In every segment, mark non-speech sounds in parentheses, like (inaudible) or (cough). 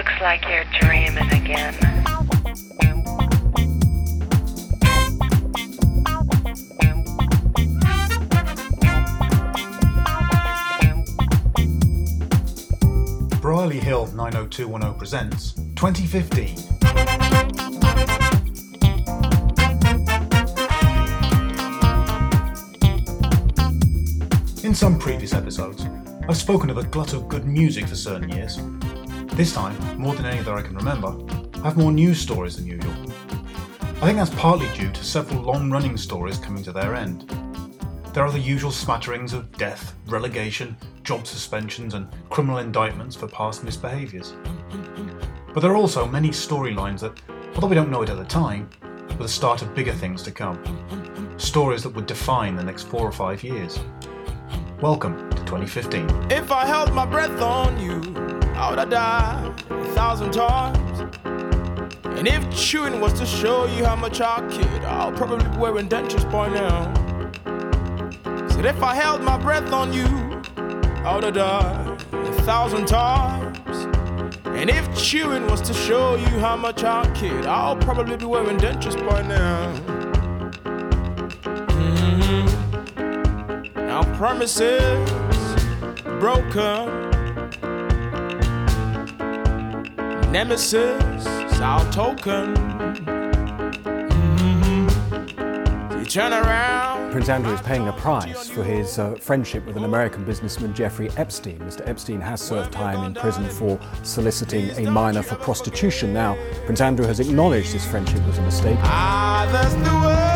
Looks like you're dreaming again. Brierley Hill 90210 presents 2015. In some previous episodes, I've spoken of a glut of good music for certain years. This time, more than any that I can remember, I have more news stories than usual. I think that's partly due to several long running stories coming to their end. There are the usual smatterings of death, relegation, job suspensions, and criminal indictments for past misbehaviours. But there are also many storylines that, although we don't know it at the time, were the start of bigger things to come. Stories that would define the next four or five years. Welcome to 2015. If I held my breath on you, I would have died a thousand times. And if chewing was to show you how much I kid, I'll probably be wearing dentures by now. Said if I held my breath on you, I would have died a thousand times. And if chewing was to show you how much I kid, I'll probably be wearing dentures by now. Mhm. Now promises broken. Nemesis is our token. You turn around. Prince Andrew is paying a price for his uh, friendship with an American businessman, Jeffrey Epstein. Mr. Epstein has served time in prison for soliciting a minor for prostitution. Now, Prince Andrew has acknowledged his friendship was a mistake. Ah,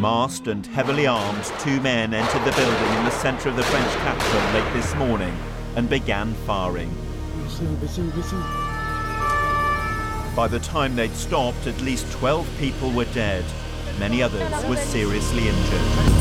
Masked and heavily armed, two men entered the building in the centre of the French capital late this morning and began firing. By the time they'd stopped, at least 12 people were dead. Many others were seriously injured.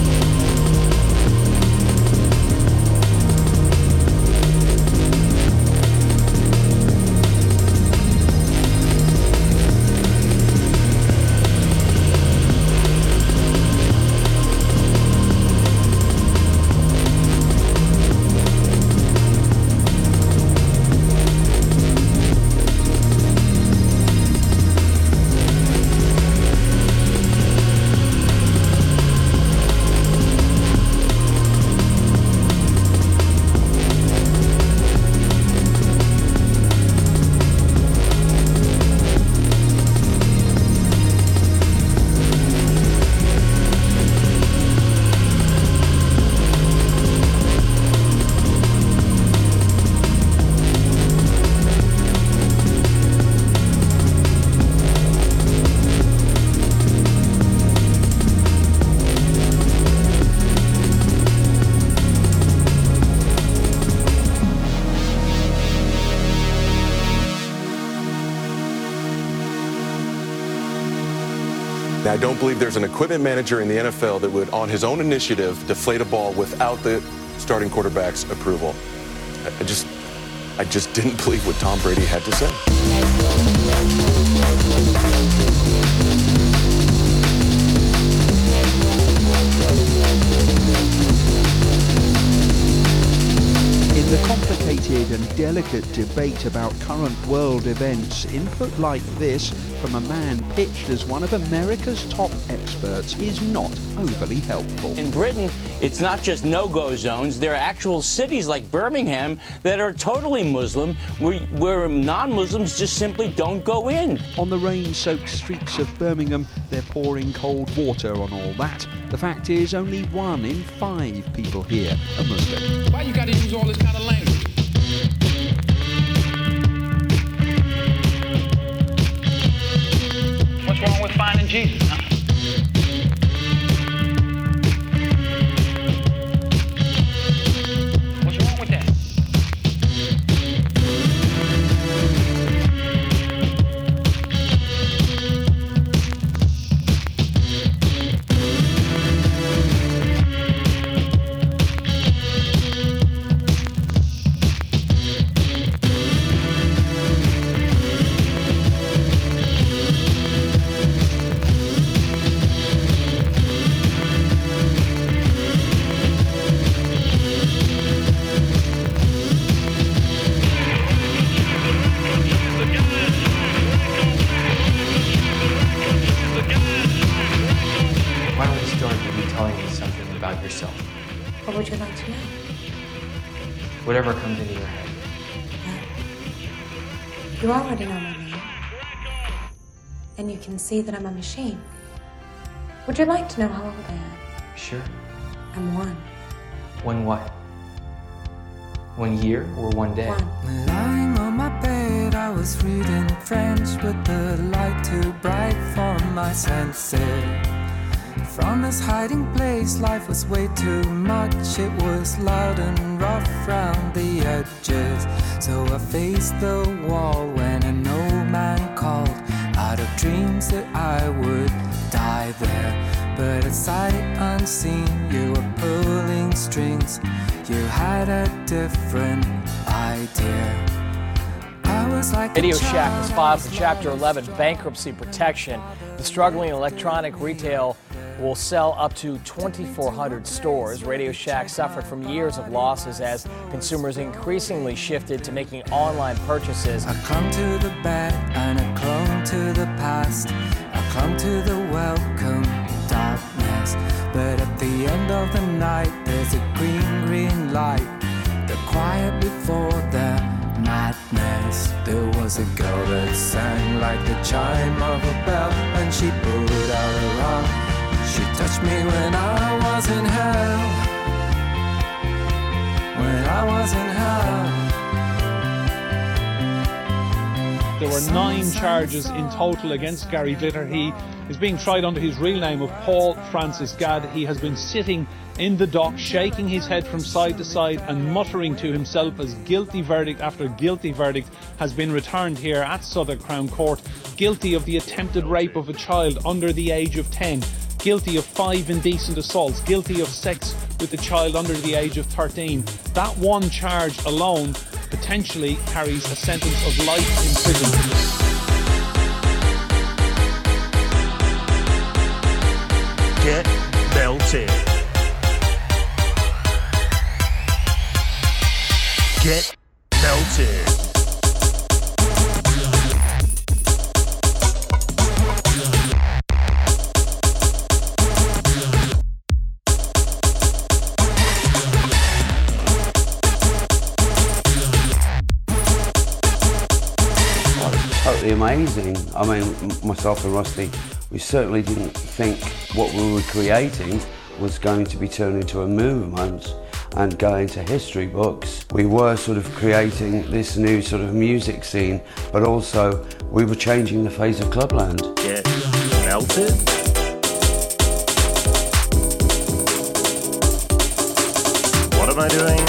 I don't believe there's an equipment manager in the NFL that would, on his own initiative, deflate a ball without the starting quarterback's approval. I, just, I just didn't believe what Tom Brady had to say. Complicated and delicate debate about current world events, input like this from a man pitched as one of America's top experts is not overly helpful. In Britain, it's not just no-go zones. There are actual cities like Birmingham that are totally Muslim, where, where non-Muslims just simply don't go in. On the rain-soaked streets of Birmingham, they're pouring cold water on all that. The fact is, only one in five people here are Muslim. Why you gotta use all this kind of language? Jesus, And you see that I'm a machine. Would you like to know how old I am? Sure. I'm one. One what? One year or one day? Lying on my bed, I was reading French with the light too bright for my senses. From this hiding place, life was way too much. It was loud and rough round the edges. So I faced the wall when an old dreams that I would die there. But at sight unseen, you were pulling strings. You had a different idea. I was like a Radio Shack has filed for Chapter 11 bankruptcy protection. The struggling electronic retail will sell up to 2,400 stores. Radio Shack suffered from years of losses as consumers increasingly shifted to making online purchases. To the past. I clung to the welcome darkness. But at the end of the night, there's a green, green light. The quiet before the madness. There was a girl that sang like the chime of a bell, and she put out her arm. She touched me when I was in hell. When I was in hell. There were nine charges in total against Gary Glitter. He is being tried under his real name of Paul Francis Gadd. He has been sitting in the dock, shaking his head from side to side and muttering to himself as guilty verdict after guilty verdict has been returned here at Southwark Crown Court. Guilty of the attempted rape of a child under the age of 10 guilty of five indecent assaults, guilty of sex with a child under the age of 13. That one charge alone potentially carries a sentence of life in prison. Get belted. Get belted. Amazing. I mean, myself and Rusty, we certainly didn't think what we were creating was going to be turned into a movement and go into history books. We were sort of creating this new sort of music scene, but also we were changing the face of Clubland. Get melted. What am I doing?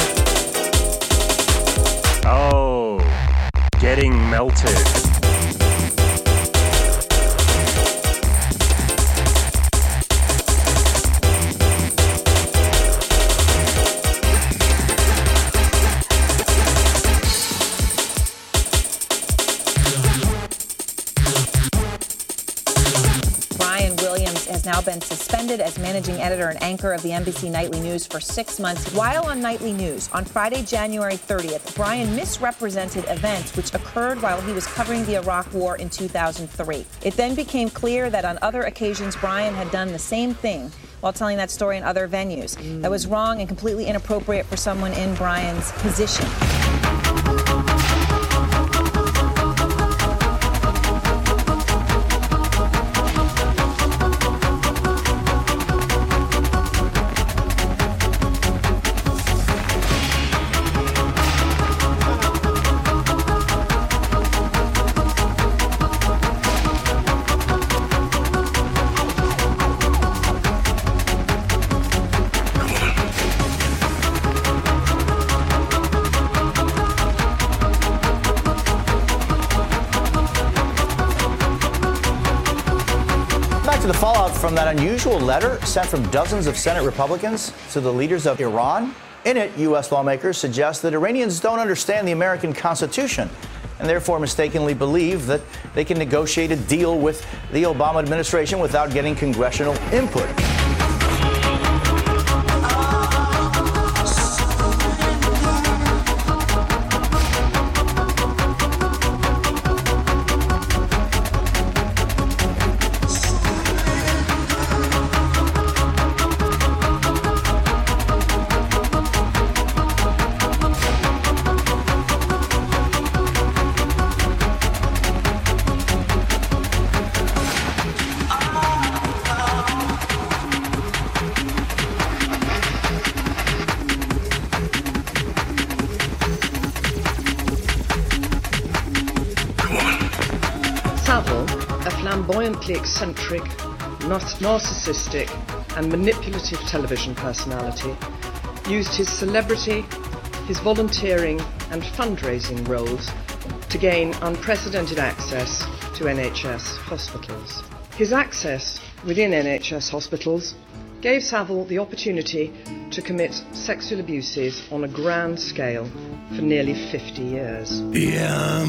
Oh, getting melted. Suspended as managing editor and anchor of the NBC Nightly News for six months. While on Nightly News on Friday, January 30th, Brian misrepresented events which occurred while he was covering the Iraq War in 2003. It then became clear that on other occasions, Brian had done the same thing while telling that story in other venues. That was wrong and completely inappropriate for someone in Brian's position. Unusual letter sent from dozens of Senate Republicans to the leaders of Iran. In it, U.S. lawmakers suggest that Iranians don't understand the American Constitution and therefore mistakenly believe that they can negotiate a deal with the Obama administration without getting congressional input. Flamboyantly eccentric, narcissistic, and manipulative television personality, used his celebrity, his volunteering, and fundraising roles to gain unprecedented access to NHS hospitals. His access within NHS hospitals gave Savile the opportunity to commit sexual abuses on a grand scale for nearly 50 years. Yeah,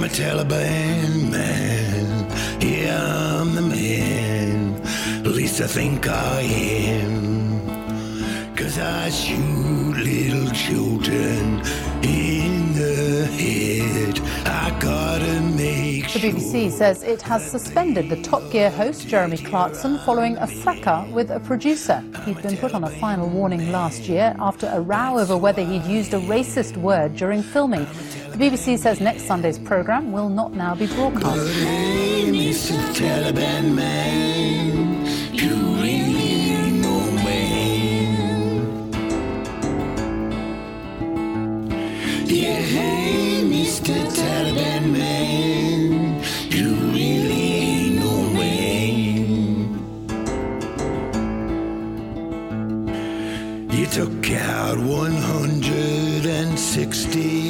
I'm the man. I'm a Taliban man. Yeah, I'm the man. At least I think I am. Cause I shoot little children in the head. I gotta make The BBC says it has suspended the Top Gear host Jeremy Clarkson following a fracas with a producer. He'd been put on a final warning last year after a row over whether he'd used a racist word during filming. The BBC says next Sunday's programme will not now be broadcast. took out 160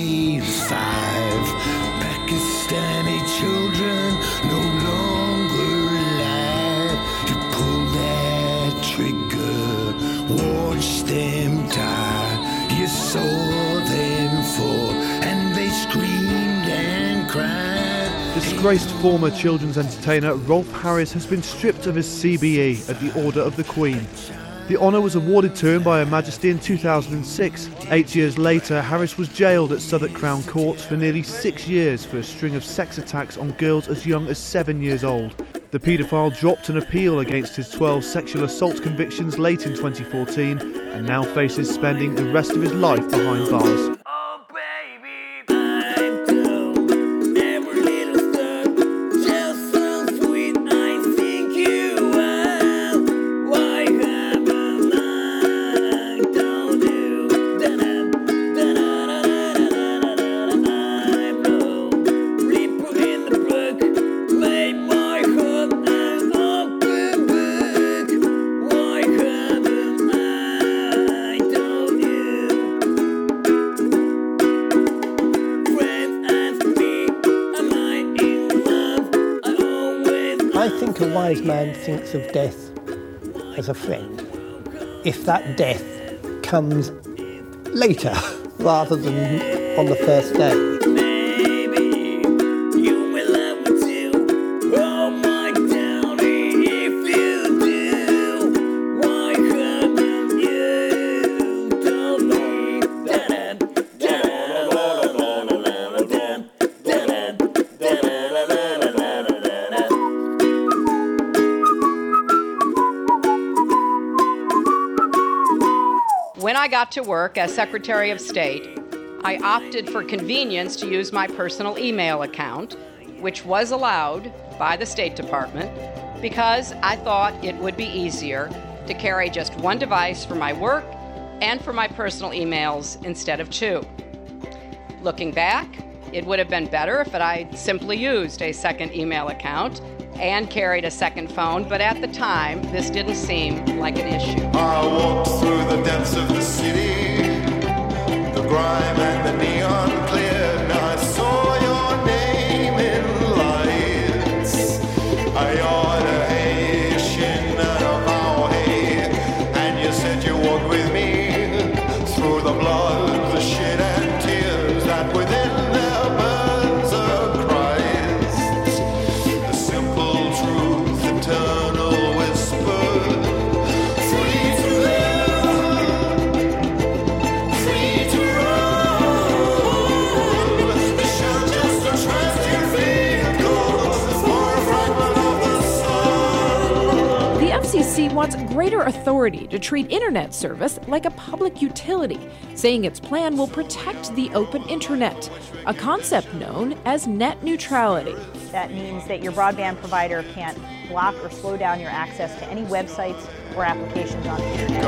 Disgraced former children's entertainer Rolf Harris has been stripped of his CBE at the order of the Queen. The honour was awarded to him by Her Majesty in 2006. Eight years later, Harris was jailed at Southwark Crown Court for nearly six years for a string of sex attacks on girls as young as seven years old. The paedophile dropped an appeal against his 12 sexual assault convictions late in 2014 and now faces spending the rest of his life behind bars. Man thinks of death as a friend. If that death comes later (laughs) rather than on the first day. Got to work as Secretary of State, I opted for convenience to use my personal email account, which was allowed by the State Department, because I thought it would be easier to carry just one device for my work and for my personal emails instead of two. Looking back, it would have been better if I'd simply used a second email account and carried a second phone, but at the time, this didn't seem like an issue. I walked through the depths of the city, the grime and the neon greater authority to treat internet service like a public utility, saying its plan will protect the open internet, a concept known as net neutrality. That means that your broadband provider can't block or slow down your access to any websites or applications on the internet.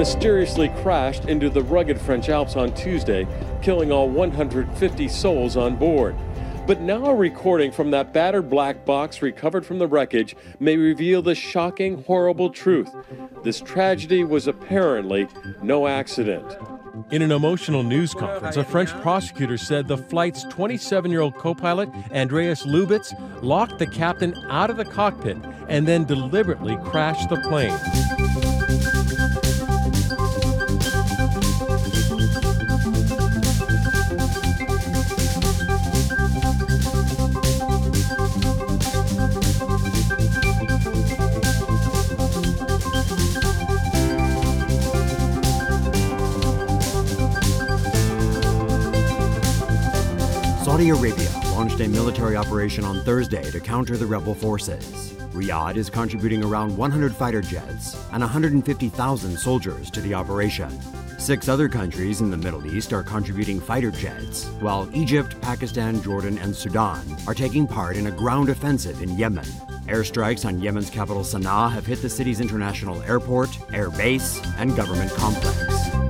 Mysteriously crashed into the rugged French Alps on Tuesday, killing all 150 souls on board. But now a recording from that battered black box recovered from the wreckage may reveal the shocking, horrible truth. This tragedy was apparently no accident. In an emotional news conference, a French prosecutor said the flight's 27 year old co pilot, Andreas Lubitz, locked the captain out of the cockpit and then deliberately crashed the plane. Saudi Arabia launched a military operation on Thursday to counter the rebel forces. Riyadh is contributing around 100 fighter jets and 150,000 soldiers to the operation. Six other countries in the Middle East are contributing fighter jets, while Egypt, Pakistan, Jordan, and Sudan are taking part in a ground offensive in Yemen. Airstrikes on Yemen's capital Sana'a have hit the city's international airport, air base, and government complex.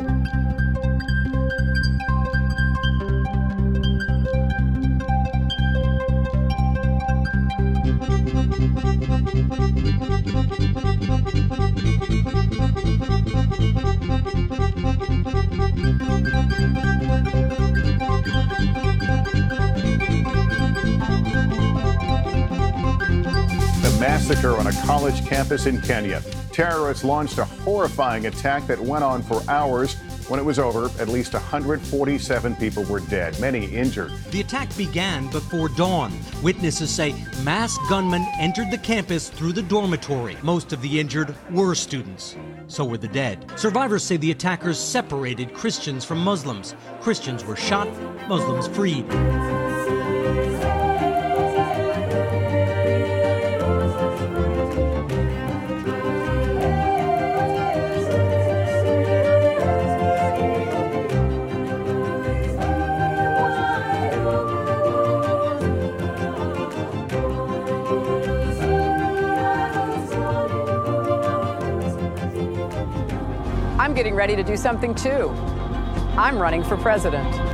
College campus in Kenya. Terrorists launched a horrifying attack that went on for hours. When it was over, at least 147 people were dead, many injured. The attack began before dawn. Witnesses say masked gunmen entered the campus through the dormitory. Most of the injured were students. So were the dead. Survivors say the attackers separated Christians from Muslims. Christians were shot, Muslims freed. Getting ready to do something too. I'm running for president.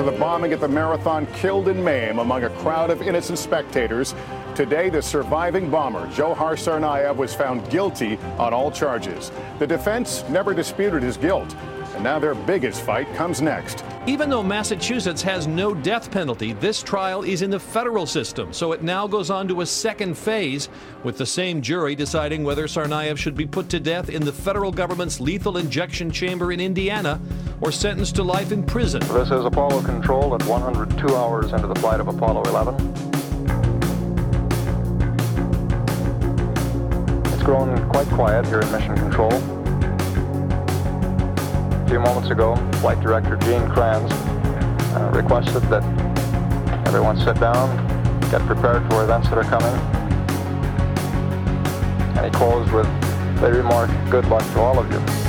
After the bombing at the marathon killed and maim among a crowd of innocent spectators, today the surviving bomber, Dzhokhar Tsarnaev, was found guilty on all charges. The defense never disputed his guilt, and now their biggest fight comes next. Even though Massachusetts has no death penalty, this trial is in the federal system, so it now goes on to a second phase, with the same jury deciding whether Tsarnaev should be put to death in the federal government's lethal injection chamber in Indiana or sentenced to life in prison. This is Apollo Control at 102 hours into the flight of Apollo 11. It's grown quite quiet here in Mission Control. A few moments ago, Flight Director Gene Kranz uh, requested that everyone sit down, get prepared for events that are coming. And he closed with the remark, good luck to all of you.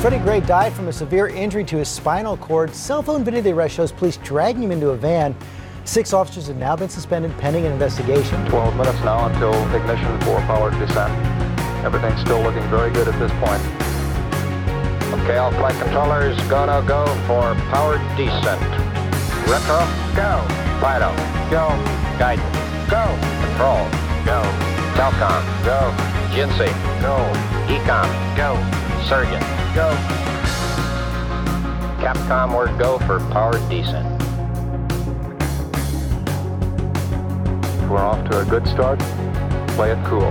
Freddie Gray died from a severe injury to his spinal cord. Cell phone video they arrest shows police dragging him into a van. Six officers have now been suspended pending an investigation. 12 minutes now until ignition for powered descent. Everything's still looking very good at this point. Okay, all flight controllers, gonna go for powered descent. Retro, go. Fido, go. Guidance, go. Control, go. Telcom, go. GNC, go. EECOM, go. Surgeon, go. Capcom word go for powered descent. We're off to a good start. Play it cool.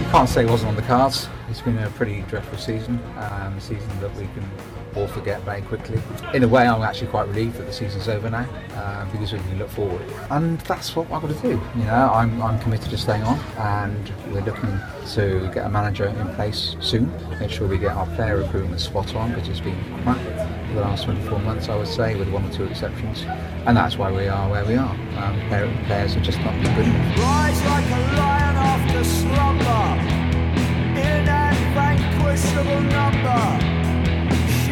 You can't say it wasn't on the cards. It's been a pretty dreadful season, um, a season that we can all forget very quickly. In a way, I'm actually quite relieved that the season's over now uh, because we can look forward. And that's what I've got to do. You know, I'm, I'm committed to staying on, and we're looking to get a manager in place soon. Make sure we get our player recruitment spot on, which has been crap for the last 24 months, I would say, with one or two exceptions. And that's why we are where we are. Um, player, players are just not good enough. Rise like a lion slumber in an vanquishable number.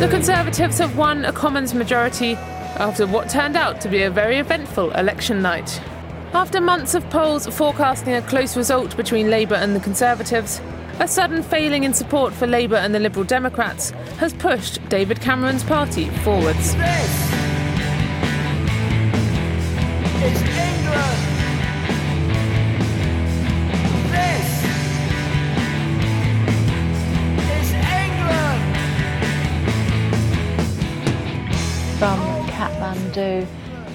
The Conservatives have won a Commons majority after what turned out to be a very eventful election night. After months of polls forecasting a close result between Labour and the Conservatives, a sudden failing in support for Labour and the Liberal Democrats has pushed David Cameron's party forwards. It's England. From Kathmandu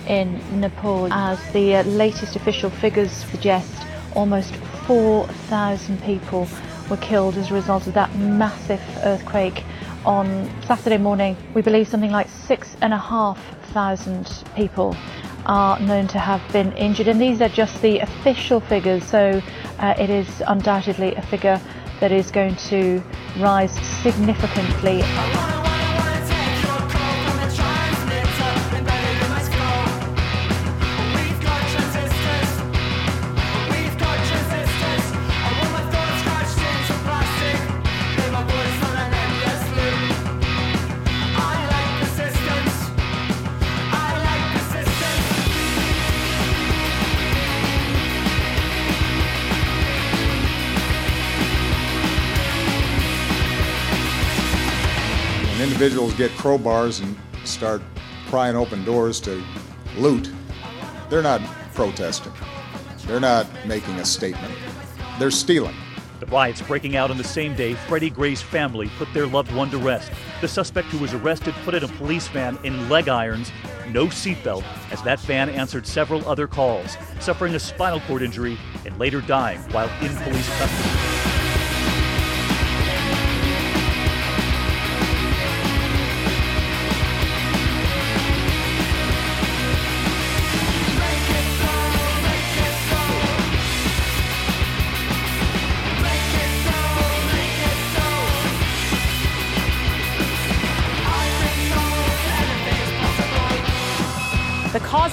in Nepal. As the uh, latest official figures suggest, almost 4,000 people were killed as a result of that massive earthquake on Saturday morning. We believe something like six and a half thousand people are known to have been injured, and these are just the official figures, so uh, it is undoubtedly a figure that is going to rise significantly. Individuals get crowbars and start prying open doors to loot, they're not protesting. They're not making a statement. They're stealing. The riots breaking out on the same day Freddie Gray's family put their loved one to rest. The suspect who was arrested put in a police van in leg irons, no seatbelt, as that van answered several other calls, suffering a spinal cord injury and later dying while in police custody.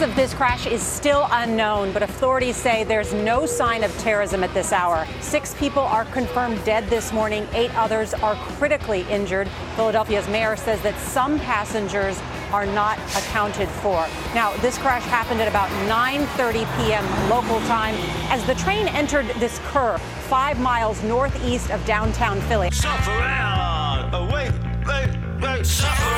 Of this crash is still unknown, but authorities say there's no sign of terrorism at this hour. Six people are confirmed dead this morning, eight others are critically injured. Philadelphia's mayor says that some passengers are not accounted for. Now, this crash happened at about 9:30 p.m. local time as the train entered this curve 5 miles northeast of downtown Philly. Suffer. Oh, wait, wait, wait. Suffer.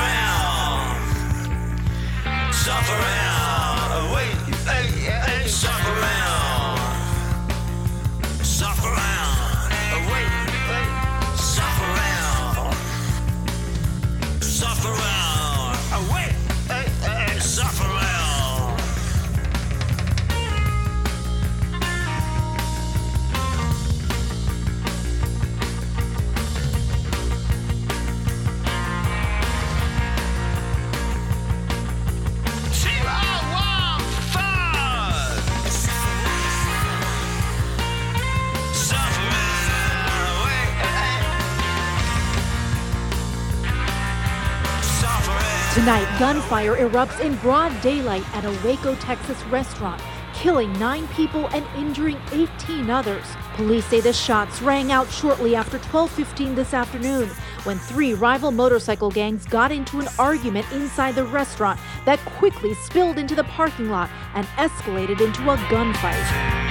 Tonight, gunfire erupts in broad daylight at a Waco, Texas restaurant, killing nine people and injuring 18 others. Police say the shots rang out shortly after 12:15 this afternoon when three rival motorcycle gangs got into an argument inside the restaurant that quickly spilled into the parking lot and escalated into a gunfight.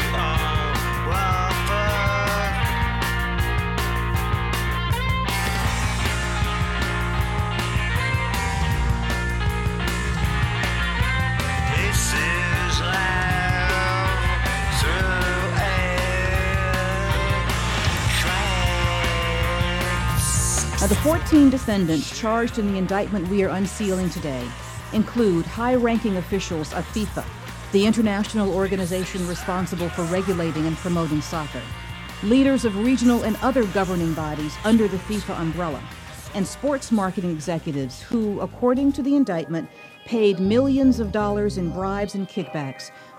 The 14 defendants charged in the indictment we are unsealing today include high ranking officials of FIFA, the international organization responsible for regulating and promoting soccer, leaders of regional and other governing bodies under the FIFA umbrella, and sports marketing executives who, according to the indictment, paid millions of dollars in bribes and kickbacks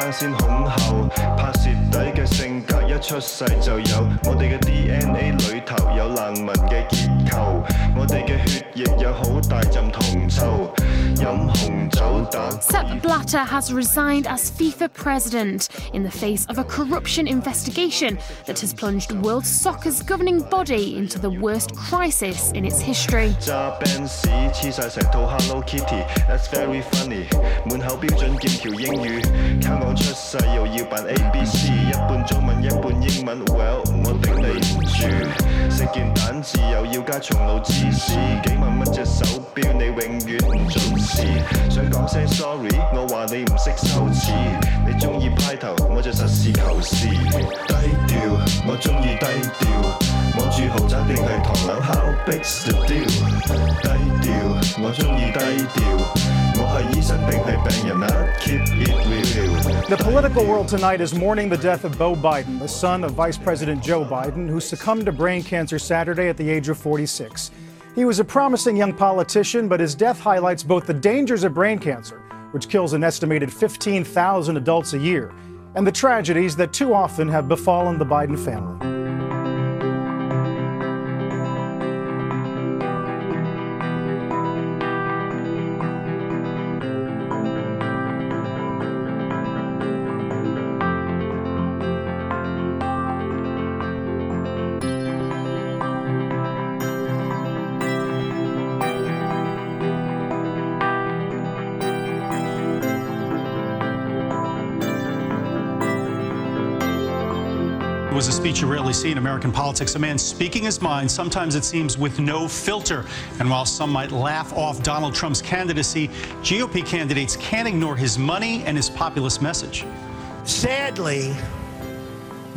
个个争先恐后，拍蚀底嘅性格一出世就有。我哋嘅 DNA 里头有难民嘅结构，我哋嘅血液有好大阵铜臭，饮红酒打。 Sepp Blatter has resigned as FIFA president in the face of a corruption investigation that has plunged world soccer's governing body into the worst crisis in its history. 揸 Benz 黐晒成套 Hello Kitty，that's very funny。门口标准剑桥英语，香 港出世又要扮 A B C，一半中文一半英文，Well 我頂你唔住。食件蛋治又要加松露芝士，幾萬蚊隻手錶你永遠唔準時。想講聲 sorry，我話你唔識羞恥。 你中意派头，我就实事求是。低调，我中意低调。我住豪宅定系唐楼考 big deal。低调，我中意低调。我系医生定系病人啊？Keep it real。 The political world tonight is mourning the death of Beau Biden, the son of Vice President Joe Biden, who succumbed to brain cancer Saturday at the age of 46. He was a promising young politician, but his death highlights both the dangers of brain cancer, which kills an estimated 15,000 adults a year, and the tragedies that too often have befallen the Biden family. Was a speech you rarely see in American politics. A man speaking his mind, sometimes it seems with no filter. And while some might laugh off Donald Trump's candidacy, GOP candidates can't ignore his money and his populist message. Sadly,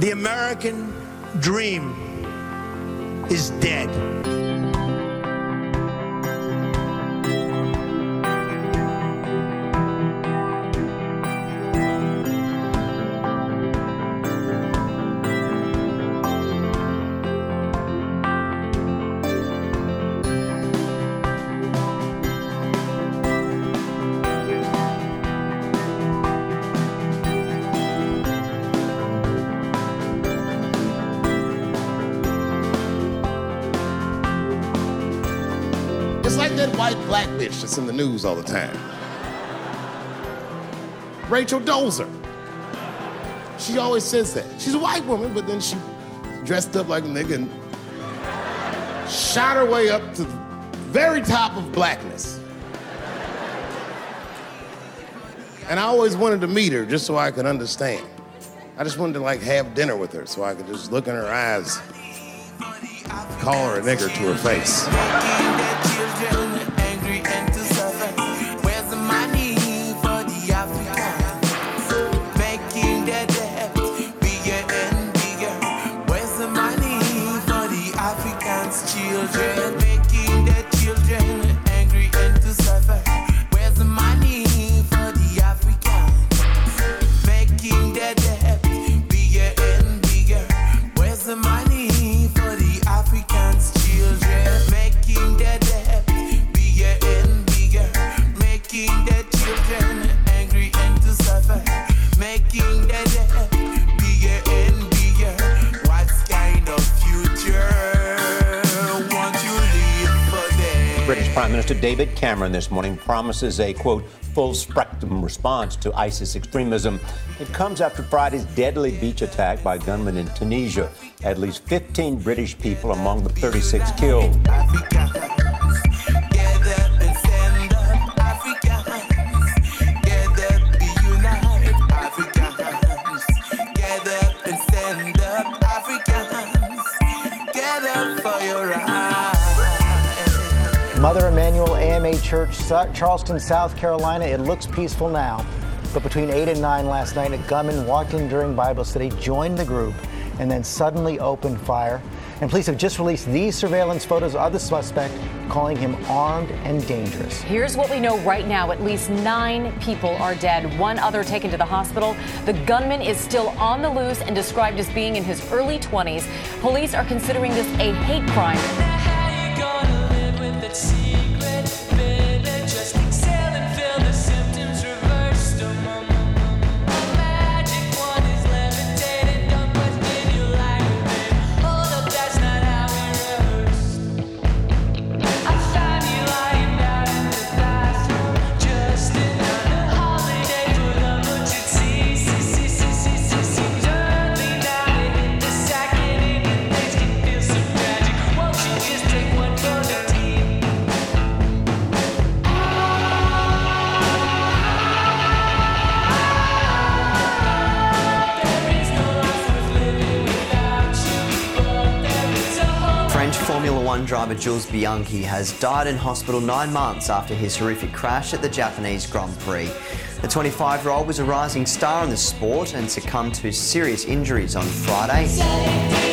the American dream is dead. That's in the news all the time. Rachel Dolezal. She always says that. She's a white woman, but then she dressed up like a nigga and shot her way up to the very top of blackness. And I always wanted to meet her just so I could understand. I just wanted to like have dinner with her so I could just look in her eyes, call her a nigger to her face. David Cameron this morning promises a, quote, full spectrum response to ISIS extremism. It comes after Friday's deadly beach attack by gunmen in Tunisia. At least 15 British people among the 36 killed. Emanuel Church, Charleston, South Carolina. It looks peaceful now. But between 8 and 9 last night, a gunman walked in during Bible study, joined the group, and then suddenly opened fire. And police have just released these surveillance photos of the suspect, calling him armed and dangerous. Here's what we know right now at least nine people are dead, one other taken to the hospital. The gunman is still on the loose and described as being in his early 20s. Police are considering this a hate crime. Driver Jules Bianchi has died in hospital nine months after his horrific crash at the Japanese Grand Prix. The 25 year old was a rising star in the sport and succumbed to serious injuries on Friday.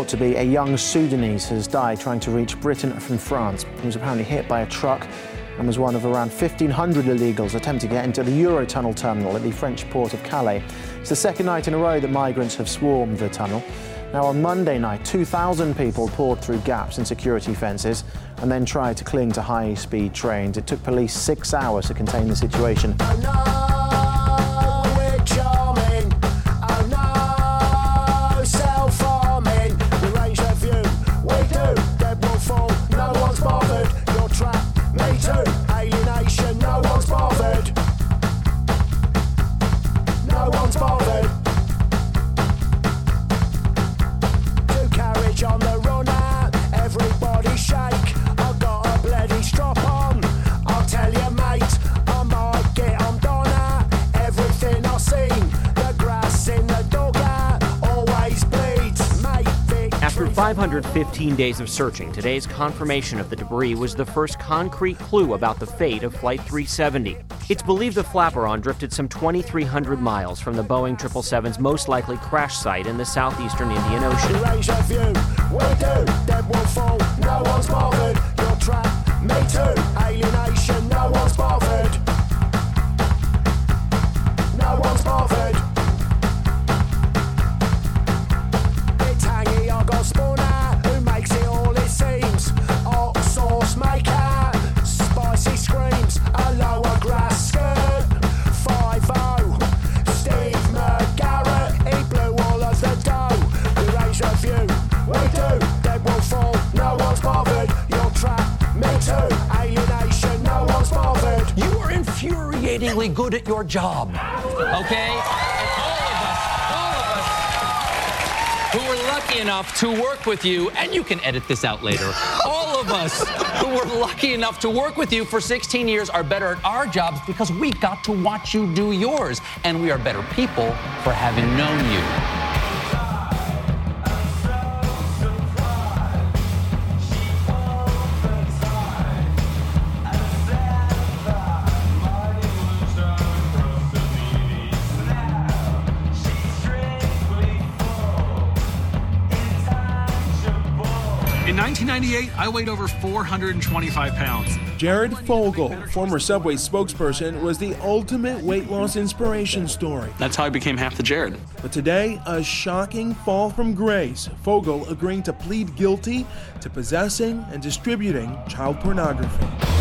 Thought to be a young Sudanese, has died trying to reach Britain from France. He was apparently hit by a truck and was one of around 1,500 illegals attempting to get into the Eurotunnel terminal at the French port of Calais. It's the second night in a row that migrants have swarmed the tunnel. Now, on Monday night, 2,000 people poured through gaps in security fences and then tried to cling to high speed trains. It took police six hours to contain the situation. 515 days of searching, today's confirmation of the debris was the first concrete clue about the fate of Flight 370. It's believed the flaperon drifted some 2,300 miles from the Boeing 777's most likely crash site in the southeastern Indian Ocean. Good at your job, okay? All of us, all of us who were lucky enough to work with you, and you can edit this out later, all of us who were lucky enough to work with you for 16 years are better at our jobs because we got to watch you do yours, and we are better people for having known you. 1998, I weighed over 425 pounds. Jared Fogle, former Subway spokesperson, was the ultimate weight loss inspiration story. That's how I became half the Jared. But today, a shocking fall from grace. Fogle agreeing to plead guilty to possessing and distributing child pornography.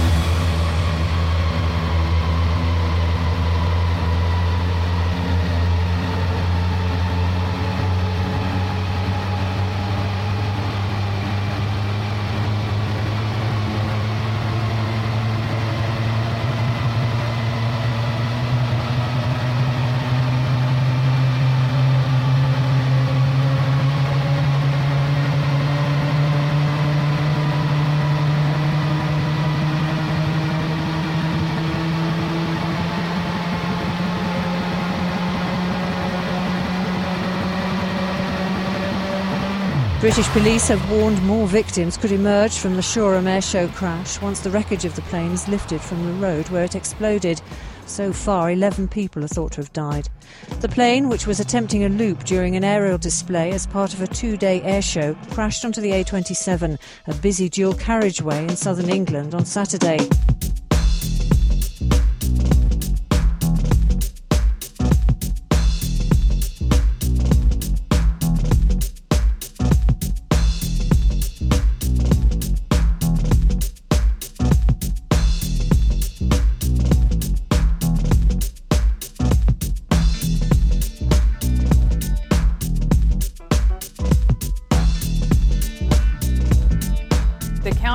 British police have warned more victims could emerge from the Shoreham airshow crash once the wreckage of the plane is lifted from the road where it exploded. So far, 11 people are thought to have died. The plane, which was attempting a loop during an aerial display as part of a two day airshow, crashed onto the A27, a busy dual carriageway in southern England, on Saturday.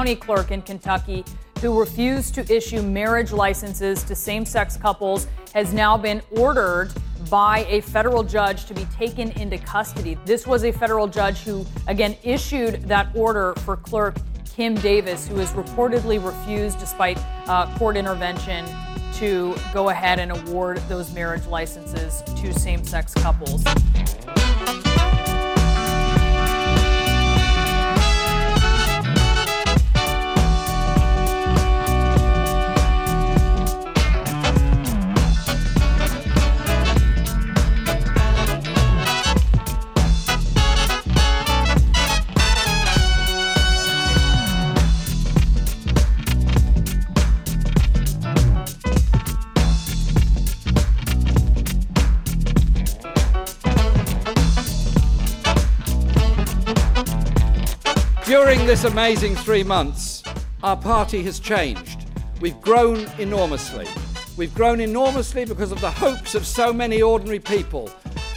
County clerk in Kentucky who refused to issue marriage licenses to same sex couples has now been ordered by a federal judge to be taken into custody. This was a federal judge who, again, issued that order for clerk Kim Davis, who has reportedly refused, despite uh, court intervention, to go ahead and award those marriage licenses to same sex couples. During this amazing three months, our party has changed. We've grown enormously. We've grown enormously because of the hopes of so many ordinary people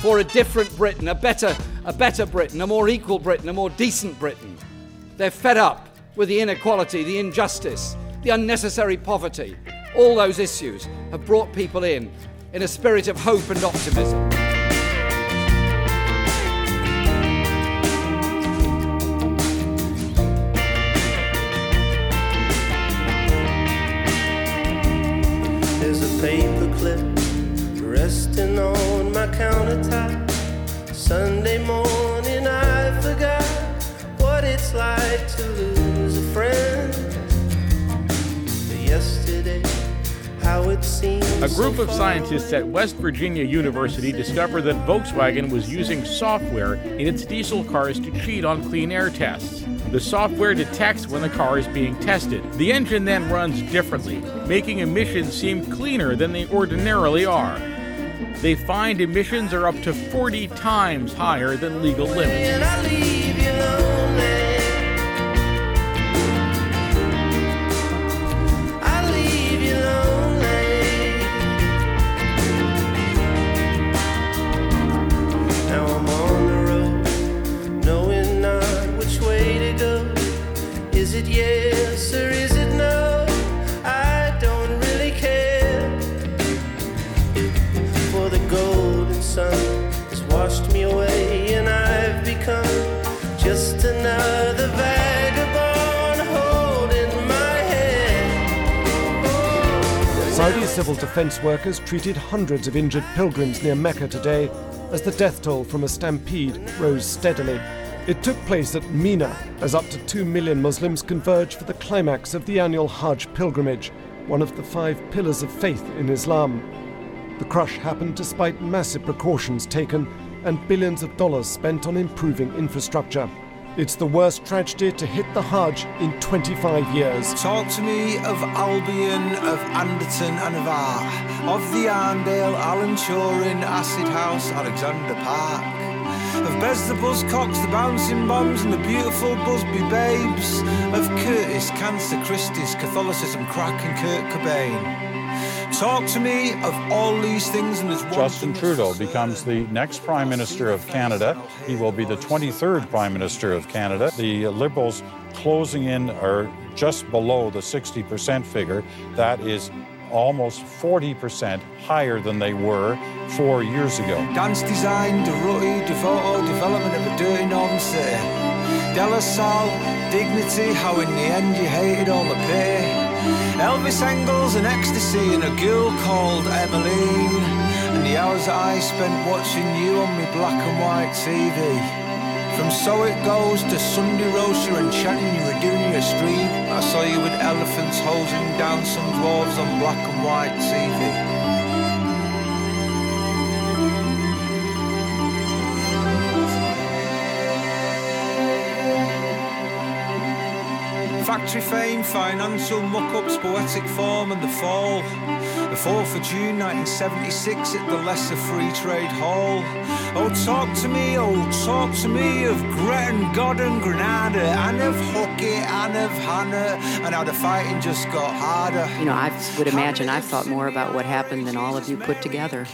for a different Britain, a better, a better Britain, a more equal Britain, a more decent Britain. They're fed up with the inequality, the injustice, the unnecessary poverty. All those issues have brought people in in a spirit of hope and optimism. There's a paper clip resting on my countertop. Sunday morning, I forgot what it's like to lose a friend. But yesterday. A group of scientists at West Virginia University discovered that Volkswagen was using software in its diesel cars to cheat on clean air tests. The software detects when the car is being tested. The engine then runs differently, making emissions seem cleaner than they ordinarily are. They find emissions are up to 40 times higher than legal limits. Civil defense workers treated hundreds of injured pilgrims near Mecca today as the death toll from a stampede rose steadily. It took place at Mina as up to 2 million Muslims converge for the climax of the annual Hajj pilgrimage, one of the five pillars of faith in Islam. The crush happened despite massive precautions taken and billions of dollars spent on improving infrastructure. It's the worst tragedy to hit the Hajj in 25 years. Talk to me of Albion, of Anderton, and of Art, of the Arndale, Alan Turing, Acid House, Alexandra Park. Of Bez the Buzzcocks, the Bouncing Bombs, and the beautiful Busby Babes. Of Curtis, Cancer, Christie's, Catholicism, Crack, and Kurt Cobain. Talk to me of all these things, and there's one Justin Trudeau becomes the next Prime Minister of Canada. He will be the 23rd Prime Minister of Canada. The Liberals closing in are just below the 60% figure. That is almost 40% higher than they were four years ago. Dance design, Durutti, the photo development of a dirty northern city. De La Salle, dignity, how in the end you hated all the pay. Elvis angles and ecstasy and a girl called Emmeline. And the hours that I spent watching you on my black and white TV. From So It Goes to Sunday Roaster and chanting you were doing your stream. I saw you with elephants hosing down some dwarves on black and white TV. Factory fame, financial muck-ups, poetic form and the fall. The 4th of June 1976 at the Lesser Free Trade Hall. Oh, talk to me, oh, talk to me of Gretton, God and Granada, and of Hockey, and of Hannah, and how the fighting just got harder. You know, I would imagine I've thought more about what happened than all of you put together.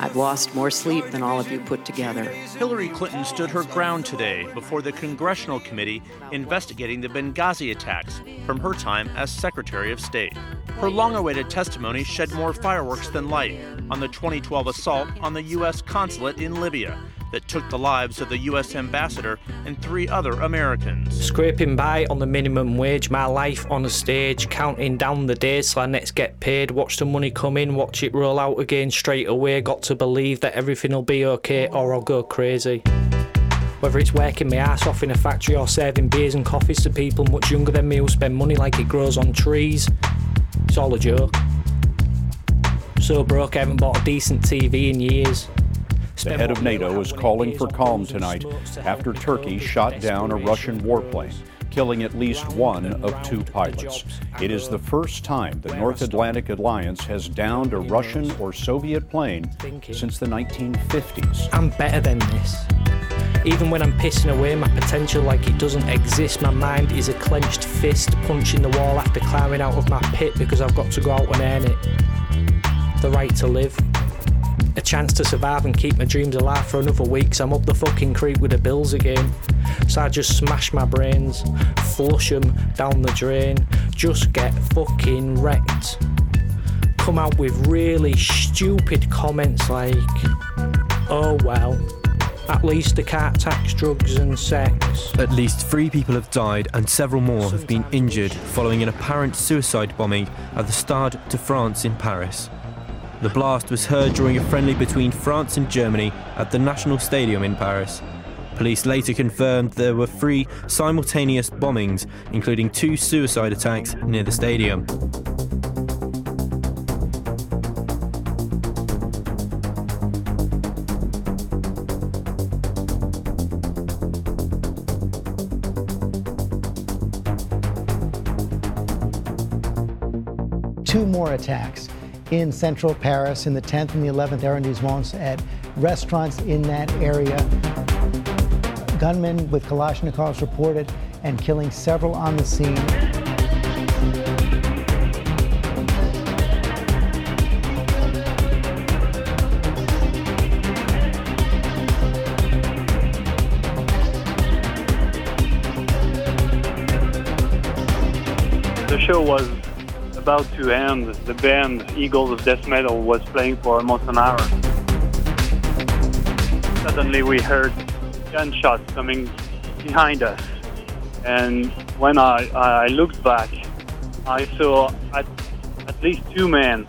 I've lost more sleep than all of you put together. Hillary Clinton stood her ground today before the Congressional Committee investigating the Benghazi attacks from her time as Secretary of State. Her long awaited testimony shed more fireworks than light on the 2012 assault on the U.S. consulate in Libya that took the lives of the U.S. ambassador and three other Americans. Scraping by on the minimum wage, my life on a stage, counting down the days till I next get paid, watch the money come in, watch it roll out again straight away. Got to believe that everything will be okay or I'll go crazy. Whether it's working my ass off in a factory or serving beers and coffees to people much younger than me who spend money like it grows on trees, it's all a joke. So broke, I haven't bought a decent TV in years. The head of NATO is calling for calm tonight after Turkey shot down a Russian warplane, killing at least one of two pilots. It is the first time the North Atlantic Alliance has downed a Russian or Soviet plane since the 1950s. I'm better than this. Even when I'm pissing away my potential like it doesn't exist, my mind is a clenched fist punching the wall after climbing out of my pit because I've got to go out and earn it. The right to live. A chance to survive and keep my dreams alive for another week, so I'm up the fucking creek with the bills again. So I just smash my brains, flush them down the drain, just get fucking wrecked. Come out with really stupid comments like, oh well, at least the can't tax drugs and sex. At least three people have died and several more have been injured following an apparent suicide bombing at the Stade de France in Paris. The blast was heard during a friendly between France and Germany at the National Stadium in Paris. Police later confirmed there were three simultaneous bombings, including two suicide attacks near the stadium. Two more attacks in central Paris in the 10th and the 11th arrondissements at restaurants in that area. Gunmen with Kalashnikovs reported and killing several on the scene. The show was about to end. The band Eagles of Death Metal was playing for almost an hour. Suddenly we heard gunshots coming behind us. And when I, I looked back, I saw at, at least two men,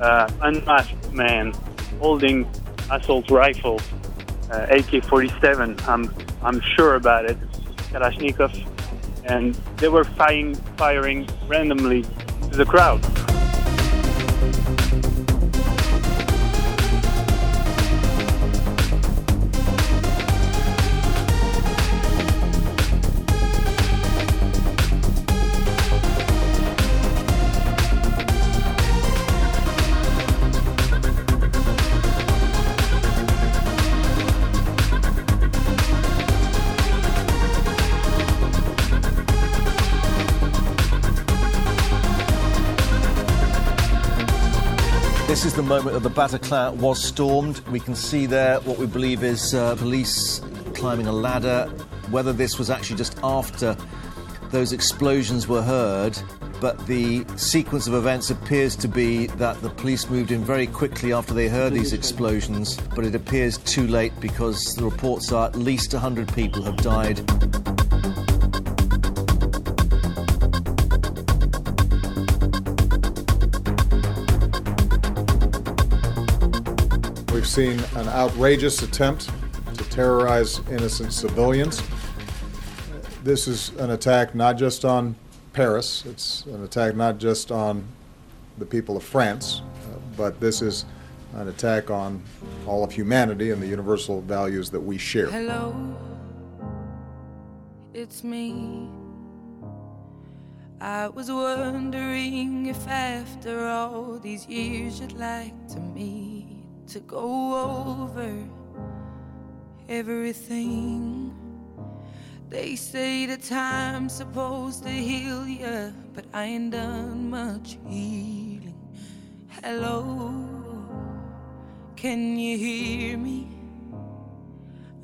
uh, unmasked men, holding assault rifles, uh, AK-47. I'm, I'm sure about it, Kalashnikov, and they were firing, firing randomly the crowd. This is the moment that the Bataclan was stormed. We can see there what we believe is uh, police climbing a ladder. Whether this was actually just after those explosions were heard, but the sequence of events appears to be that the police moved in very quickly after they heard these explosions, but it appears too late because the reports are at least 100 people have died. Seen an outrageous attempt to terrorize innocent civilians. This is an attack not just on Paris, it's an attack not just on the people of France, uh, but this is an attack on all of humanity and the universal values that we share. Hello, it's me. I was wondering if after all these years you'd like to meet to go over everything. They say the time's supposed to heal ya, but I ain't done much healing. Hello, can you hear me?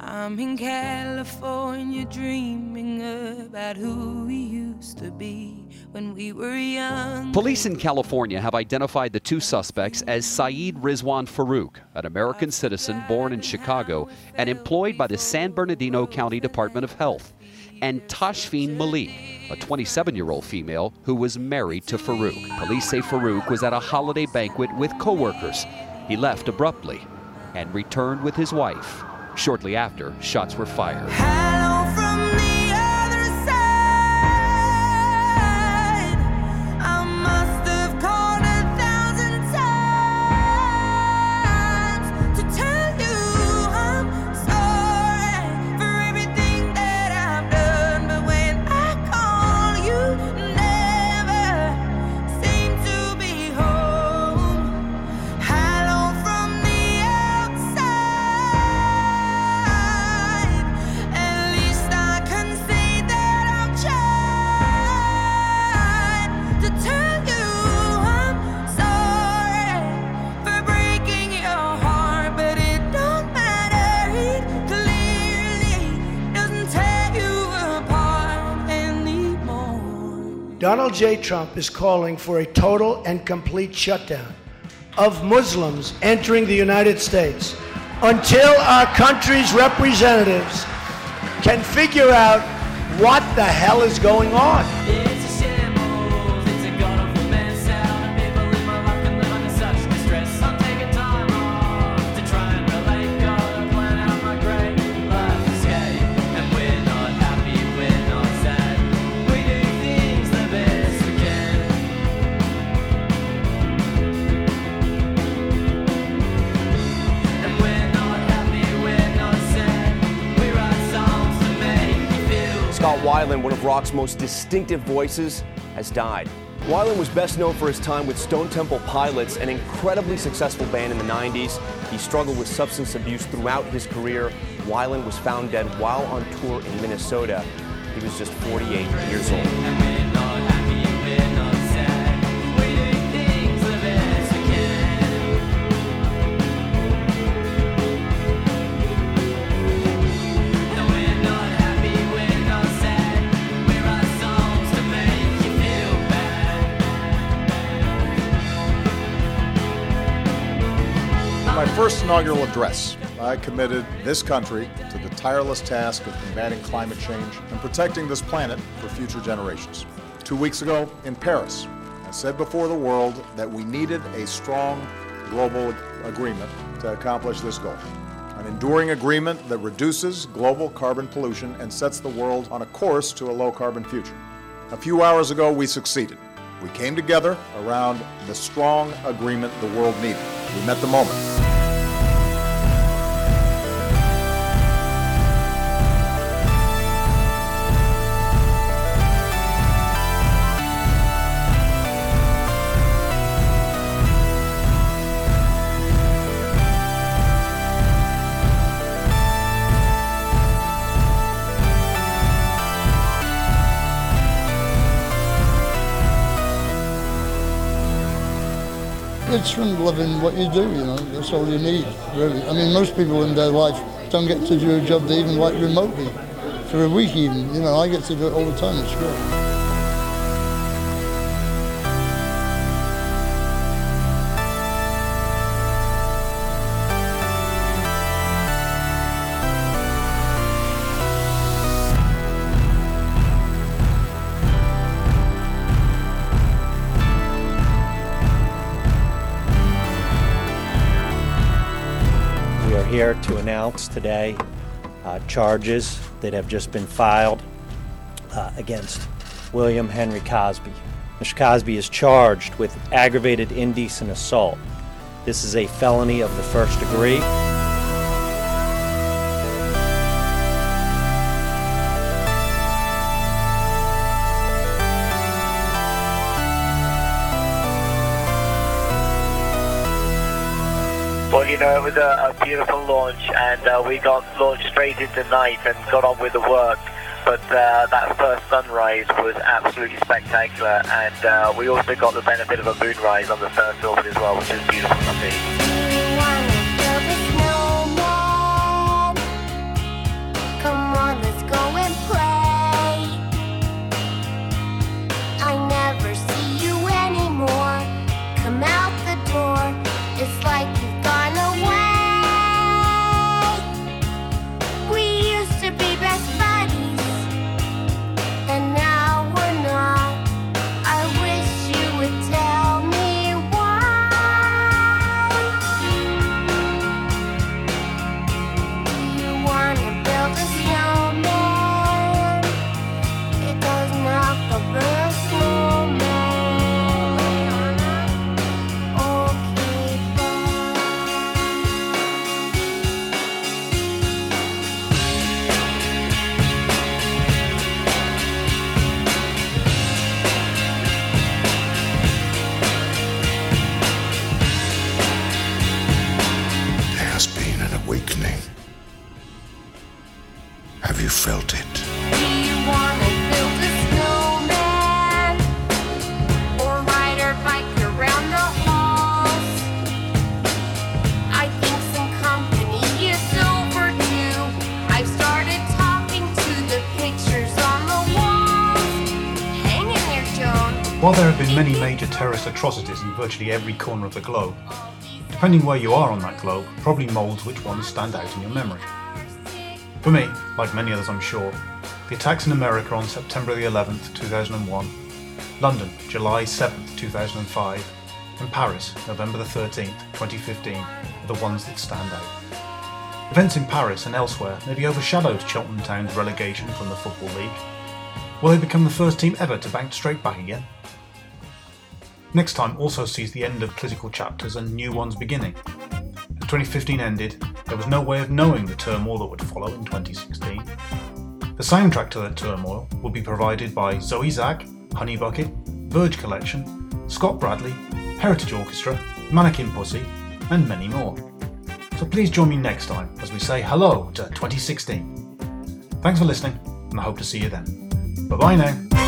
I'm in California dreaming about who we used to be when we were young. Police in California have identified the two suspects as Syed Rizwan Farook, an American citizen born in Chicago and employed by the San Bernardino County Department of Health, and Tashfeen Malik, a 27 year old female who was married to Farook. Police say Farouk was at a holiday banquet with coworkers. He left abruptly and returned with his wife. Shortly after, shots were fired. I J. Trump is calling for a total and complete shutdown of Muslims entering the United States until our country's representatives can figure out what the hell is going on. Rock's most distinctive voices, has died. Weiland was best known for his time with Stone Temple Pilots, an incredibly successful band in the 90s. He struggled with substance abuse throughout his career. Weiland was found dead while on tour in Minnesota. He was just 48 years old. Inaugural address, I committed this country to the tireless task of combating climate change and protecting this planet for future generations. Two weeks ago in Paris, I said before the world that we needed a strong global agreement to accomplish this goal. An enduring agreement that reduces global carbon pollution and sets the world on a course to a low carbon future. A few hours ago, we succeeded. We came together around the strong agreement the world needed. We met the moment. It's from loving what you do, you know. That's all you need, really. I mean, most people in their life don't get to do a job they even like remotely for a week even. You know, I get to do it all the time. It's great. Here to announce today uh, charges that have just been filed uh, against William Henry Cosby. Mr. Cosby is charged with aggravated indecent assault. This is a felony of the first degree. You know, it was a, a beautiful launch, and uh, we got launched straight into night and got on with the work. But uh, that first sunrise was absolutely spectacular, and uh, we also got the benefit of a moonrise on the first orbit as well, which is beautiful to see. Virtually every corner of the globe, depending where you are on that globe probably moulds which ones stand out in your memory. For me, like many others I'm sure, the attacks in America on September the 11th, 2001, London, July 7th, 2005, and Paris, November the 13th, 2015, are the ones that stand out. Events in Paris and elsewhere maybe overshadowed Cheltenham Town's relegation from the Football League. Will they become the first team ever to bounce straight back again? Next time also sees the end of political chapters and new ones beginning. As 2015 ended, there was no way of knowing the turmoil that would follow in 2016. The soundtrack to that turmoil will be provided by Zoe Zack, Honey Bucket, Verge Collection, Scott Bradley, Heritage Orchestra, Mannequin Pussy, and many more. So please join me next time as we say hello to 2016. Thanks for listening, and I hope to see you then. Bye bye now.